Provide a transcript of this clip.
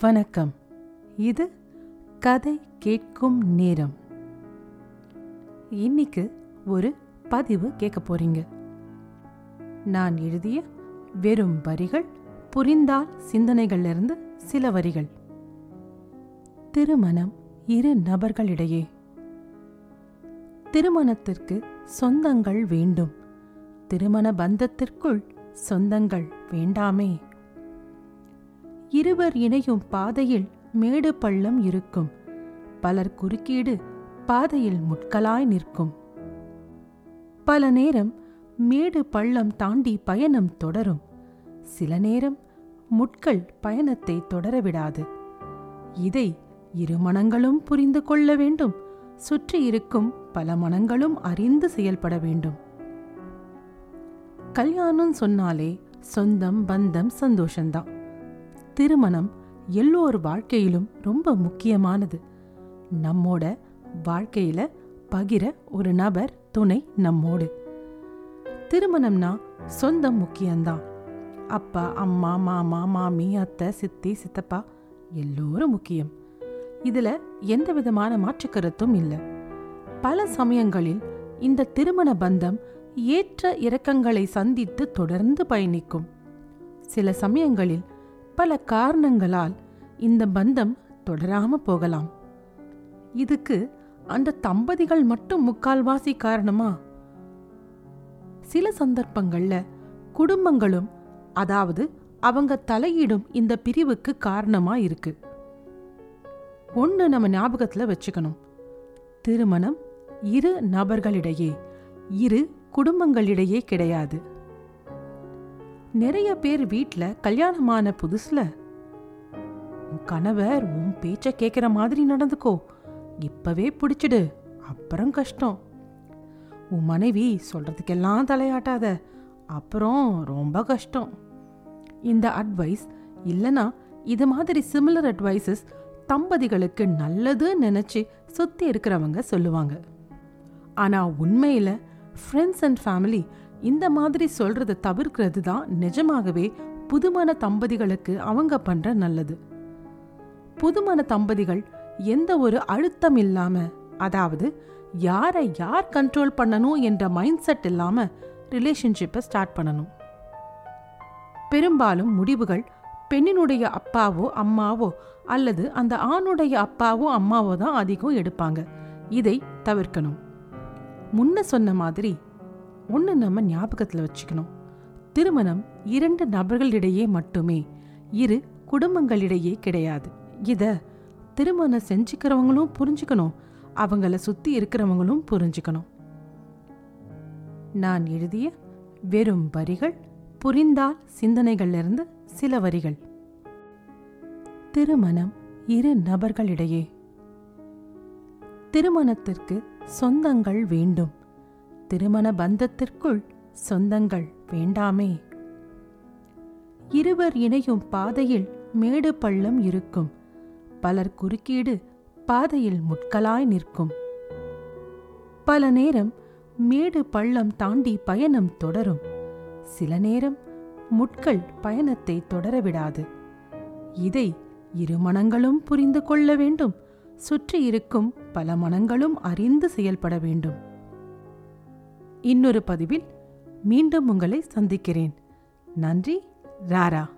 வணக்கம். இது கதை கேட்கும் நேரம். இன்னைக்கு ஒரு பதிவு கேட்க போறீங்க. நான் எழுதிய வெறும் வரிகள் புரிந்தால் சிந்தனைகளிலிருந்து சில வரிகள். திருமணம் இரு நபர்களிடையே. திருமணத்திற்கு சொந்தங்கள் வேண்டும். திருமண பந்தத்திற்குள் சொந்தங்கள் வேண்டாமே. இருவர் இணையும் பாதையில் மேடு பள்ளம் இருக்கும். பலர் குறுக்கீடு பாதையில் முட்களாய் நிற்கும். பல நேரம் மேடு பள்ளம் தாண்டி பயணம் தொடரும். சில நேரம் முட்கள் பயணத்தை தொடரவிடாது. இதை இரு மனங்களும் புரிந்து கொள்ள வேண்டும். சுற்றி இருக்கும் பல மனங்களும் அறிந்து செயல்பட வேண்டும். கல்யாணம் சொன்னாலே சொந்தம் பந்தம் சந்தோஷம்தான். திருமணம் எல்லோர் வாழ்க்கையிலும் ரொம்ப முக்கியமானது. நம்மோட வாழ்க்கையில பகிர ஒரு நபர் துணை நம்மோடு. திருமணம்னா சொந்தம் முக்கியம்தான். அப்பா அம்மா மாமா மாமி அத்தை சித்தி சித்தப்பா எல்லோரும் முக்கியம். இதுல எந்த விதமான மாற்றுக் கருத்தும் இல்லை. பல சமயங்களில் இந்த திருமண பந்தம் ஏற்ற இறக்கங்களை சந்தித்து தொடர்ந்து பயணிக்கும். சில சமயங்களில் பல காரணங்களால் இந்த பந்தம் தொடராம போகலாம். இதுக்கு அந்த தம்பதிகள் மட்டும் முக்கால்வாசி காரணமா? சில சந்தர்ப்பங்கள்ல குடும்பங்களும் அதாவது அவங்க தலையிடும் இந்த பிரிவுக்கு காரணமா இருக்கு. ஒன்று நம்ம ஞாபகத்துல வச்சுக்கணும். திருமணம் இரு நபர்களிடையே இரு குடும்பங்களிடையே கிடையாது. நிறைய பேர் வீட்ல கல்யாணமான புதுசுல. உன் கணவர் உன் பேச்ச கேட்குற மாதிரி நடந்துக்கோ. இப்பவே பிடிச்சிடு. அப்புறம் கஷ்டம். உன் மனைவி சொல்றதுக்கெல்லாம் தலையாட்டாத. அப்புறம் ரொம்ப கஷ்டம். இந்த அட்வைஸ் இல்லைனா இது மாதிரி சிமிலர் அட்வைசஸ் தம்பதிகளுக்கு நல்லதுன்னு நினைச்சு சுற்றி இருக்கிறவங்க சொல்லுவாங்க. ஆனா உண்மையில ஃப்ரெண்ட்ஸ் அண்ட் ஃபேமிலி இந்த மாதிரி சொல்றத தவிர்க்கிறது தான் நிஜமாகவே புதுமண தம்பதிகளுக்கு அவங்க பண்ற நல்லது. புதுமண தம்பதிகள் எந்த ஒரு அழுத்தம் இல்லாம அதாவது யாரை யார் கண்ட்ரோல் பண்ணணும் என்ற மைண்ட் செட் இல்லாம ரிலேஷன்ஷிப்பை ஸ்டார்ட் பண்ணணும். பெரும்பாலும் முடிவுகள் பெண்ணினுடைய அப்பாவோ அம்மாவோ அல்லது அந்த ஆணுடைய அப்பாவோ அம்மாவோ தான் அதிகம் எடுப்பாங்க. இதை தவிர்க்கணும். முன்ன சொன்ன மாதிரி ஒன்று நம்ம ஞாபகத்தில் வச்சுக்கணும். திருமணம் இரண்டு நபர்களிடையே மட்டுமே இரு குடும்பங்களிடையே கிடையாது. இத திருமணம் செஞ்சுக்கிறவங்களும் புரிஞ்சுக்கணும் அவங்கள சுத்தி இருக்கிறவங்களும் புரிஞ்சுக்கணும். நான் எழுதிய வெறும் வரிகள் புரிந்தால் சிந்தனைகளிலிருந்து சில வரிகள். திருமணம் இரு நபர்களிடையே. திருமணத்திற்கு சொந்தங்கள் வேண்டும். திருமண பந்தத்திற்குள் சொந்தங்கள் வேண்டாமே. இருவர் இணையும் பாதையில் மேடு பள்ளம் இருக்கும். பலர் குறுக்கீடு பாதையில் முட்களாய் நிற்கும். பல நேரம் மேடு பள்ளம் தாண்டி பயணம் தொடரும். சில நேரம் முட்கள் பயணத்தை தொடரவிடாது. இதை இரு மனங்களும் புரிந்து கொள்ள வேண்டும். சுற்றி இருக்கும் பல மனங்களும் அறிந்து செயல்பட வேண்டும். இன்னொரு பதிவில் மீண்டும் உங்களை சந்திக்கிறேன். நன்றி ராரா.